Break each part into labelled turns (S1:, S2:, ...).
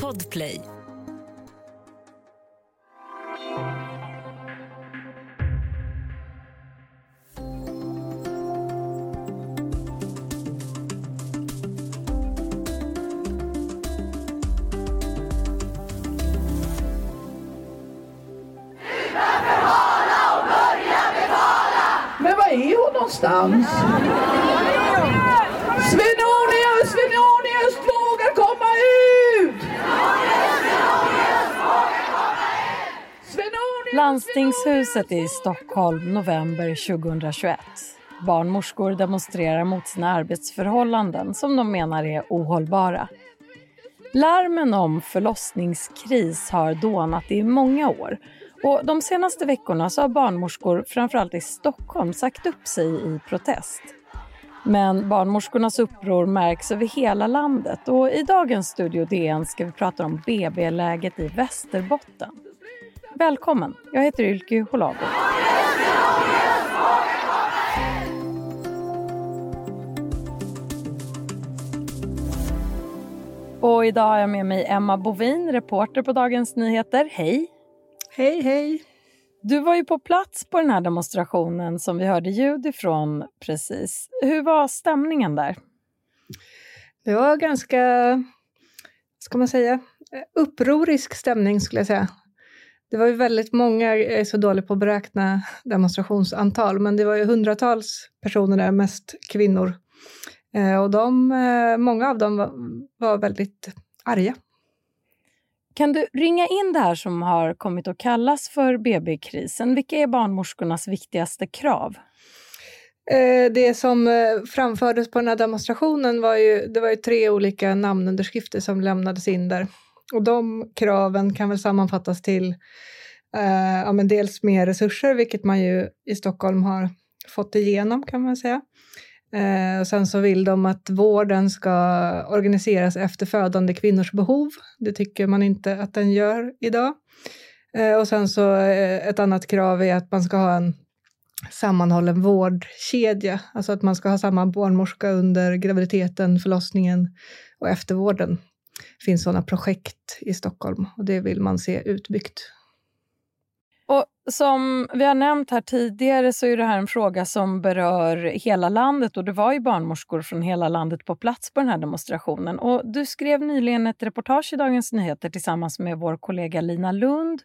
S1: Podplay.
S2: Men var är hon någonstans? Svenonius, Svenonius, våga komma ut! Svenonius,
S3: Landstingshuset i Stockholm, november 2021. Barnmorskor demonstrerar mot sina arbetsförhållanden som de menar är ohållbara. Larmen om förlossningskris har dånat i många år och de senaste veckorna så har barnmorskor, framförallt i Stockholm, sagt upp sig i protest. Men barnmorskornas uppror märks över hela landet och i dagens Studio DN ska vi prata om BB-läget i Västerbotten. Välkommen, jag heter Ylke Holago. Och idag har jag med mig Emma Bovin, reporter på Dagens Nyheter. Hej!
S4: Hej, hej.
S3: Du var ju på plats på den här demonstrationen som vi hörde ljud ifrån precis. Hur var stämningen där?
S4: Det var ganska, ska man säga, upprorisk stämning skulle jag säga. Det var ju väldigt många, jag är så dålig på att beräkna demonstrationsantal, men det var ju hundratals personer där, mest kvinnor. Eh, och de, eh, många av dem var, väldigt arga.
S3: Kan du ringa in det här som har kommit att kallas för BB-krisen? Vilka är barnmorskornas viktigaste krav?
S4: Eh, Det som framfördes på den här demonstrationen var ju, det var ju tre olika namnunderskrifter som lämnades in där. Och de kraven kan väl sammanfattas till eh, ja, men dels mer resurser, vilket man ju i Stockholm har fått igenom kan man säga. Eh, och sen så vill de att vården ska organiseras efter födande kvinnors behov. Det tycker man inte att den gör idag. Eh, och sen så eh, ett annat krav är att man ska ha en sammanhållen vårdkedja, alltså att man ska ha samma barnmorska under graviditeten, förlossningen och eftervården. Det finns sådana projekt i Stockholm och det vill man se utbyggt.
S3: Och som vi har nämnt här tidigare så är det här en fråga som berör hela landet och det var ju barnmorskor från hela landet på plats på den här demonstrationen. Och du skrev nyligen ett reportage i Dagens Nyheter tillsammans med vår kollega Lina Lund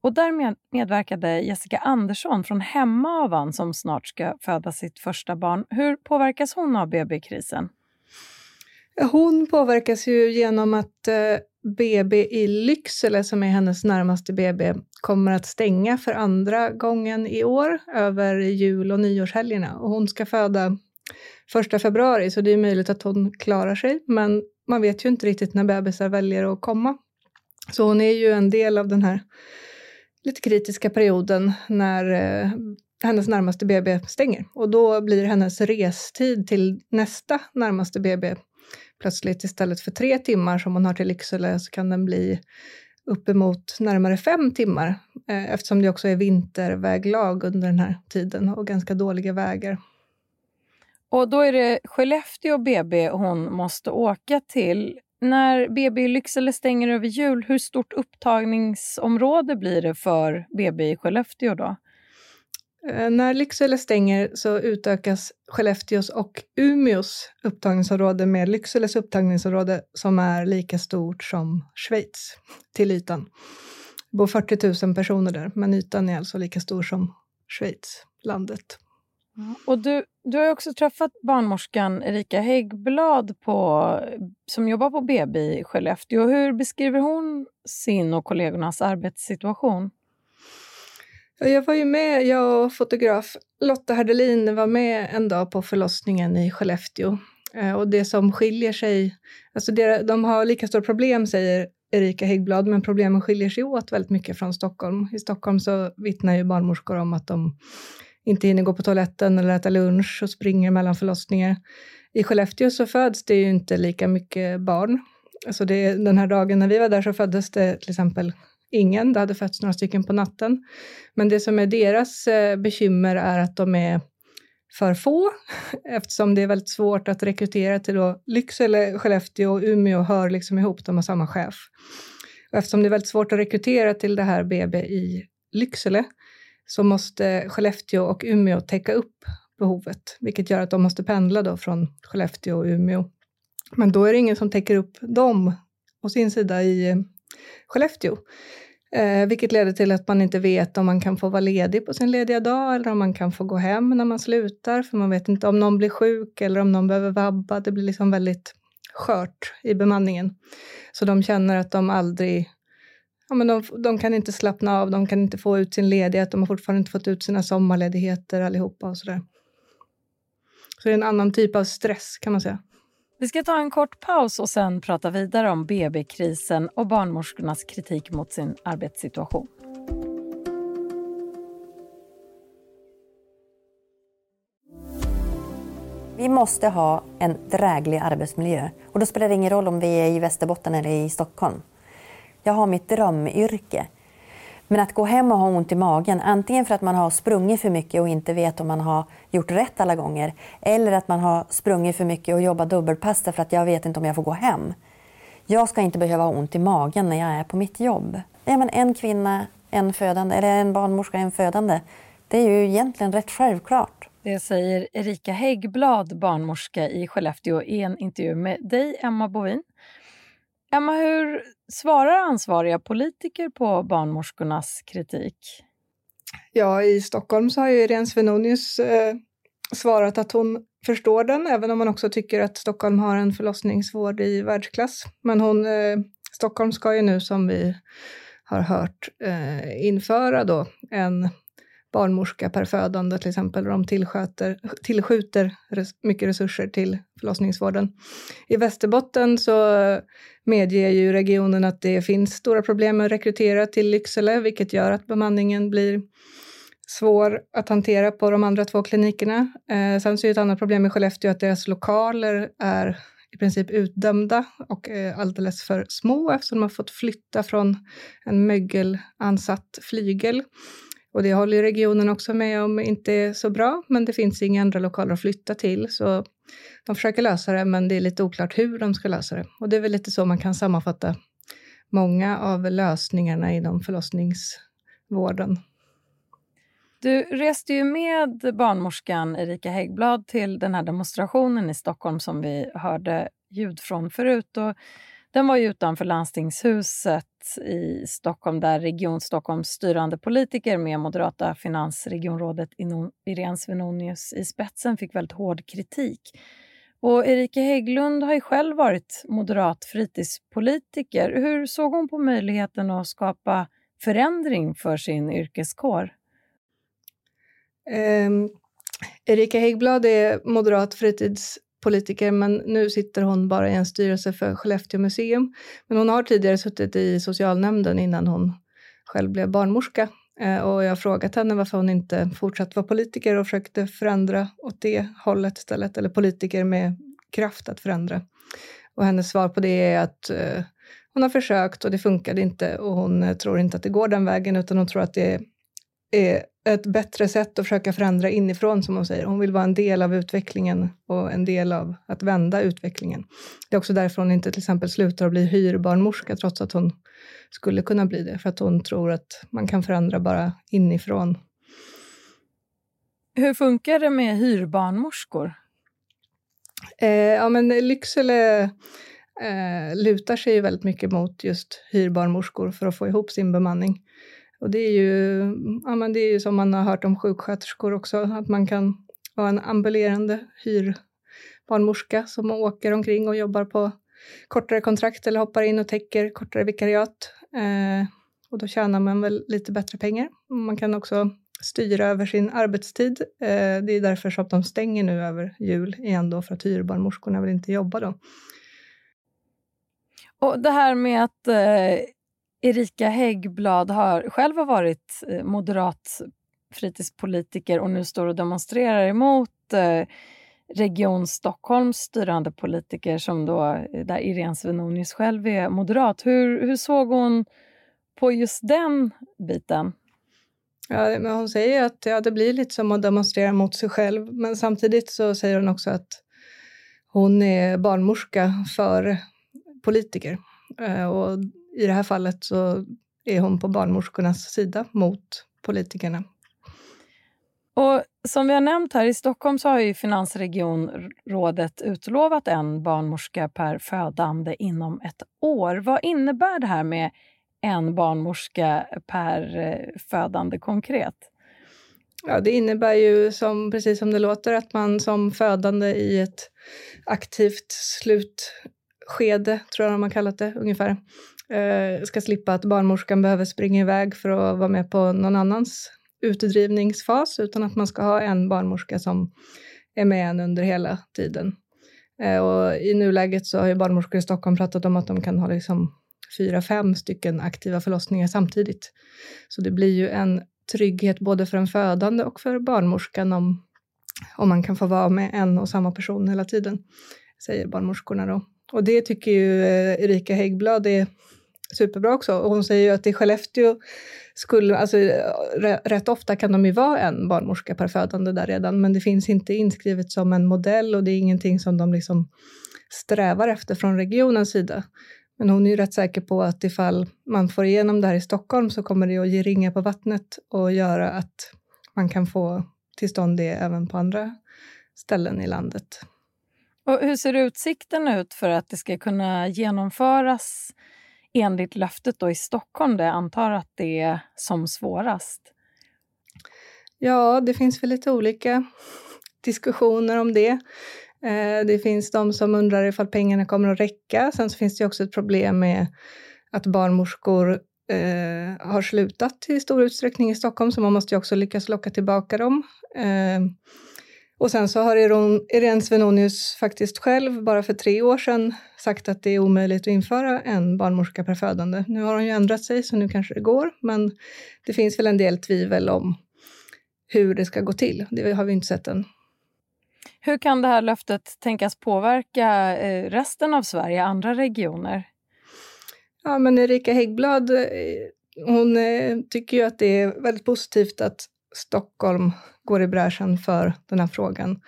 S3: och där medverkade Jessica Andersson från Hemavan som snart ska föda sitt första barn. Hur påverkas hon av BB-krisen?
S4: Hon påverkas ju genom att eh, BB i Lycksele, som är hennes närmaste BB, kommer att stänga för andra gången i år över jul och nyårshelgerna. Och hon ska föda första februari, så det är möjligt att hon klarar sig. Men man vet ju inte riktigt när bebisar väljer att komma. Så hon är ju en del av den här lite kritiska perioden när eh, hennes närmaste BB stänger. Och då blir hennes restid till nästa närmaste BB plötsligt istället för tre timmar som hon har till Lycksele så kan den bli uppemot närmare fem timmar eh, eftersom det också är vinterväglag under den här tiden och ganska dåliga vägar.
S3: Och då är det Skellefteå BB hon måste åka till. När BB i Lycksele stänger över jul, hur stort upptagningsområde blir det för BB i Skellefteå då?
S4: Eh, när Lycksele stänger så utökas Skellefteås och Umeås upptagningsområde med Lyckseles upptagningsområde som är lika stort som Schweiz till ytan. Det bor 40 000 personer där, men ytan är alltså lika stor som Schweiz, landet. Mm.
S3: Och du, du har också träffat barnmorskan Erika Häggblad på, som jobbar på BB i Skellefteå. Hur beskriver hon sin och kollegornas arbetssituation?
S4: Jag var ju med, jag och fotograf Lotta Herdelin var med en dag på förlossningen i Skellefteå. Eh, och det som skiljer sig, alltså det, de har lika stora problem säger Erika Häggblad, men problemen skiljer sig åt väldigt mycket från Stockholm. I Stockholm så vittnar ju barnmorskor om att de inte hinner gå på toaletten eller äta lunch och springer mellan förlossningar. I Skellefteå så föds det ju inte lika mycket barn. Alltså det, den här dagen när vi var där så föddes det till exempel ingen. Det hade fötts några stycken på natten. Men det som är deras eh, bekymmer är att de är för få eftersom det är väldigt svårt att rekrytera till då Lycksele, Skellefteå och Umeå hör liksom ihop, de har samma chef. Och eftersom det är väldigt svårt att rekrytera till det här BB i Lycksele så måste Skellefteå och Umeå täcka upp behovet, vilket gör att de måste pendla då från Skellefteå och Umeå. Men då är det ingen som täcker upp dem på sin sida i eh, Skellefteå. Eh, vilket leder till att man inte vet om man kan få vara ledig på sin lediga dag eller om man kan få gå hem när man slutar, för man vet inte om någon blir sjuk eller om någon behöver vabba. Det blir liksom väldigt skört i bemanningen. Så de känner att de aldrig Ja, men de, de kan inte slappna av, de kan inte få ut sin ledighet, de har fortfarande inte fått ut sina sommarledigheter allihopa och sådär. Så det är en annan typ av stress kan man säga.
S3: Vi ska ta en kort paus och sen prata vidare om BB-krisen och barnmorskornas kritik mot sin arbetssituation.
S1: Vi måste ha en dräglig arbetsmiljö och då spelar det ingen roll om vi är i Västerbotten eller i Stockholm. Jag har mitt drömyrke. Men att gå hem och ha ont i magen, antingen för att man har sprungit för mycket och inte vet om man har gjort rätt alla gånger, eller att man har sprungit för mycket och jobbat dubbelpass för att jag vet inte om jag får gå hem. Jag ska inte behöva ha ont i magen när jag är på mitt jobb. Är man en kvinna, en födande, eller en barnmorska, en födande, det är ju egentligen rätt självklart.
S3: Det säger Erika Häggblad, barnmorska i Skellefteå i en intervju med dig, Emma Bovin. Emma, hur svarar ansvariga politiker på barnmorskornas kritik?
S4: Ja, i Stockholm så har ju Irene Svenonius eh, svarat att hon förstår den, även om hon också tycker att Stockholm har en förlossningsvård i världsklass. Men hon, eh, Stockholm ska ju nu, som vi har hört, eh, införa då en barnmorska per födande till exempel, och de tillskjuter res, mycket resurser till förlossningsvården. I Västerbotten så medger ju regionen att det finns stora problem med att rekrytera till Lycksele, vilket gör att bemanningen blir svår att hantera på de andra två klinikerna. Eh, sen så är ett annat problem i Skellefteå att deras lokaler är i princip utdömda och eh, alldeles för små eftersom de har fått flytta från en mögelansatt flygel. Och det håller regionen också med om inte är så bra, men det finns inga andra lokaler att flytta till. Så de försöker lösa det, men det är lite oklart hur de ska lösa det. Och det är väl lite så man kan sammanfatta många av lösningarna inom förlossningsvården.
S3: Du reste ju med barnmorskan Erika Häggblad till den här demonstrationen i Stockholm som vi hörde ljud från förut. Och den var ju utanför landstingshuset i Stockholm där Region Stockholms styrande politiker med moderata finansregionrådet Irene Svenonius i spetsen fick väldigt hård kritik. Och Erika Hägglund har ju själv varit moderat fritidspolitiker. Hur såg hon på möjligheten att skapa förändring för sin yrkeskår?
S4: Um, Erika Häggblad är moderat fritids politiker, men nu sitter hon bara i en styrelse för Skellefteå museum. Men hon har tidigare suttit i socialnämnden innan hon själv blev barnmorska. Eh, och jag har frågat henne varför hon inte fortsatt vara politiker och försökte förändra åt det hållet istället, eller politiker med kraft att förändra. Och hennes svar på det är att eh, hon har försökt och det funkade inte och hon eh, tror inte att det går den vägen utan hon tror att det är ett bättre sätt att försöka förändra inifrån, som hon säger. Hon vill vara en del av utvecklingen och en del av att vända utvecklingen. Det är också därför hon inte till exempel slutar att bli hyrbarnmorska, trots att hon skulle kunna bli det, för att hon tror att man kan förändra bara inifrån.
S3: Hur funkar det med hyrbarnmorskor?
S4: Eh, ja, men Lycksele eh, lutar sig ju väldigt mycket mot just hyrbarnmorskor för att få ihop sin bemanning. Och det är ju, ja, men det är ju som man har hört om sjuksköterskor också, att man kan vara en ambulerande hyrbarnmorska som åker omkring och jobbar på kortare kontrakt eller hoppar in och täcker kortare vikariat. Eh, och då tjänar man väl lite bättre pengar. Man kan också styra över sin arbetstid. Eh, det är därför som de stänger nu över jul igen då, för att hyrbarnmorskorna vill inte jobba då.
S3: Och det här med att eh, Erika Häggblad har själv varit eh, moderat fritidspolitiker och nu står och demonstrerar emot eh, Region Stockholms styrande politiker som då, eh, där Irene Svenonius själv är moderat. Hur, hur såg hon på just den biten?
S4: Ja, men hon säger att ja, det blir lite som att demonstrera mot sig själv, men samtidigt så säger hon också att hon är barnmorska för politiker. Och i det här fallet så är hon på barnmorskornas sida mot politikerna.
S3: Och som vi har nämnt här, i Stockholm så har ju Finansregionrådet utlovat en barnmorska per födande inom ett år. Vad innebär det här med en barnmorska per eh, födande konkret?
S4: Ja, det innebär ju, som, precis som det låter, att man som födande i ett aktivt slutskede, tror jag de har kallat det ungefär, eh, ska slippa att barnmorskan behöver springa iväg för att vara med på någon annans utdrivningsfas, utan att man ska ha en barnmorska som är med en under hela tiden. Eh, och I nuläget så har ju barnmorskor i Stockholm pratat om att de kan ha liksom fyra, fem stycken aktiva förlossningar samtidigt. Så det blir ju en trygghet både för en födande och för barnmorskan om, om man kan få vara med en och samma person hela tiden, säger barnmorskorna då. Och det tycker ju eh, Erika Häggblad är superbra också. Och hon säger ju att i Skellefteå skulle, alltså rätt ofta kan de ju vara en barnmorska per födande där redan, men det finns inte inskrivet som en modell och det är ingenting som de liksom strävar efter från regionens sida. Men hon är ju rätt säker på att ifall man får igenom det här i Stockholm så kommer det att ge ringa på vattnet och göra att man kan få till stånd det även på andra ställen i landet.
S3: Och hur ser utsikten ut för att det ska kunna genomföras enligt löftet då i Stockholm, där jag antar att det är som svårast?
S4: Ja, det finns väl lite olika diskussioner om det. Eh, det finns de som undrar ifall pengarna kommer att räcka. Sen så finns det också ett problem med att barnmorskor eh, har slutat i stor utsträckning i Stockholm, så man måste ju också lyckas locka tillbaka dem. Eh, och sen så har Irene Svenonius faktiskt själv bara för tre år sedan sagt att det är omöjligt att införa en barnmorska per födande. Nu har hon ju ändrat sig, så nu kanske det går, men det finns väl en del tvivel om hur det ska gå till. Det har vi inte sett än.
S3: Hur kan det här löftet tänkas påverka eh, resten av Sverige, andra regioner?
S4: Ja, men Erika Häggblad, eh, hon eh, tycker ju att det är väldigt positivt att Stockholm går i bräschen för den här frågan.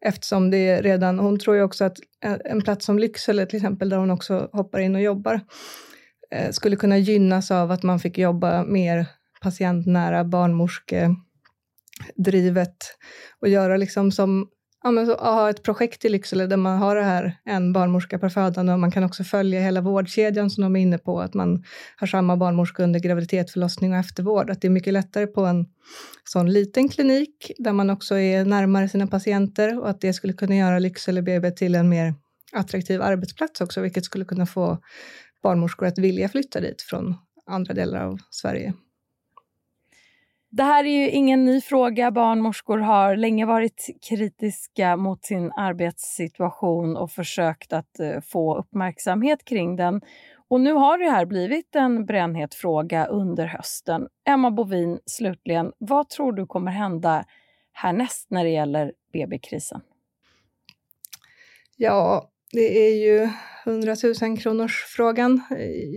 S4: Eftersom det redan, hon tror ju också att eh, en plats som Lycksele till exempel, där hon också hoppar in och jobbar, eh, skulle kunna gynnas av att man fick jobba mer patientnära, barnmorskedrivet och göra liksom som ja, men så, ha ett projekt i Lycksele där man har det här en barnmorska per födande och man kan också följa hela vårdkedjan som de är inne på, att man har samma barnmorska under graviditet, förlossning och eftervård. Att det är mycket lättare på en sån liten klinik där man också är närmare sina patienter och att det skulle kunna göra Lycksele BB till en mer attraktiv arbetsplats också, vilket skulle kunna få barnmorskor att vilja flytta dit från andra delar av Sverige.
S3: Det här är ju ingen ny fråga. Barnmorskor har länge varit kritiska mot sin arbetssituation och försökt att eh, få uppmärksamhet kring den. Och nu har det här blivit en brännhet fråga under hösten. Emma Bovin, slutligen, vad tror du kommer hända härnäst när det gäller BB-krisen?
S4: Ja, det är ju 100 000 kronors frågan.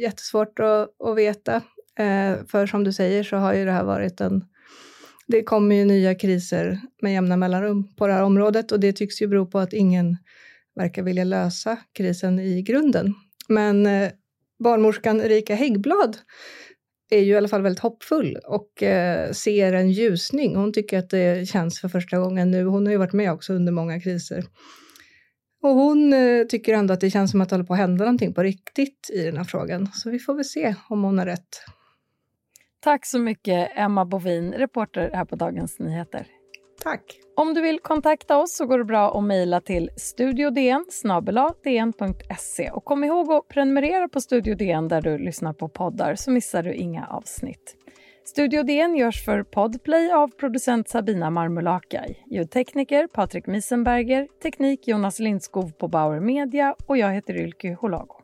S4: Jättesvårt att, att veta. Eh, för som du säger så har ju det här varit en... Det kommer ju nya kriser med jämna mellanrum på det här området och det tycks ju bero på att ingen verkar vilja lösa krisen i grunden. Men eh, barnmorskan Erika Häggblad är ju i alla fall väldigt hoppfull och eh, ser en ljusning. Hon tycker att det känns för första gången nu. Hon har ju varit med också under många kriser. Och hon eh, tycker ändå att det känns som att det håller på att hända någonting på riktigt i den här frågan. Så vi får väl se om hon har rätt.
S3: Tack så mycket, Emma Bovin, reporter här på Dagens Nyheter.
S4: Tack.
S3: Om du vill kontakta oss så går det bra att mejla till studiodn och kom ihåg att prenumerera på Studio DN där du lyssnar på poddar så missar du inga avsnitt. Studio DN görs för Podplay av producent Sabina Marmulakai, ljudtekniker Patrik Misenberger, teknik Jonas Lindskov på Bauer Media och jag heter Ylke Holago.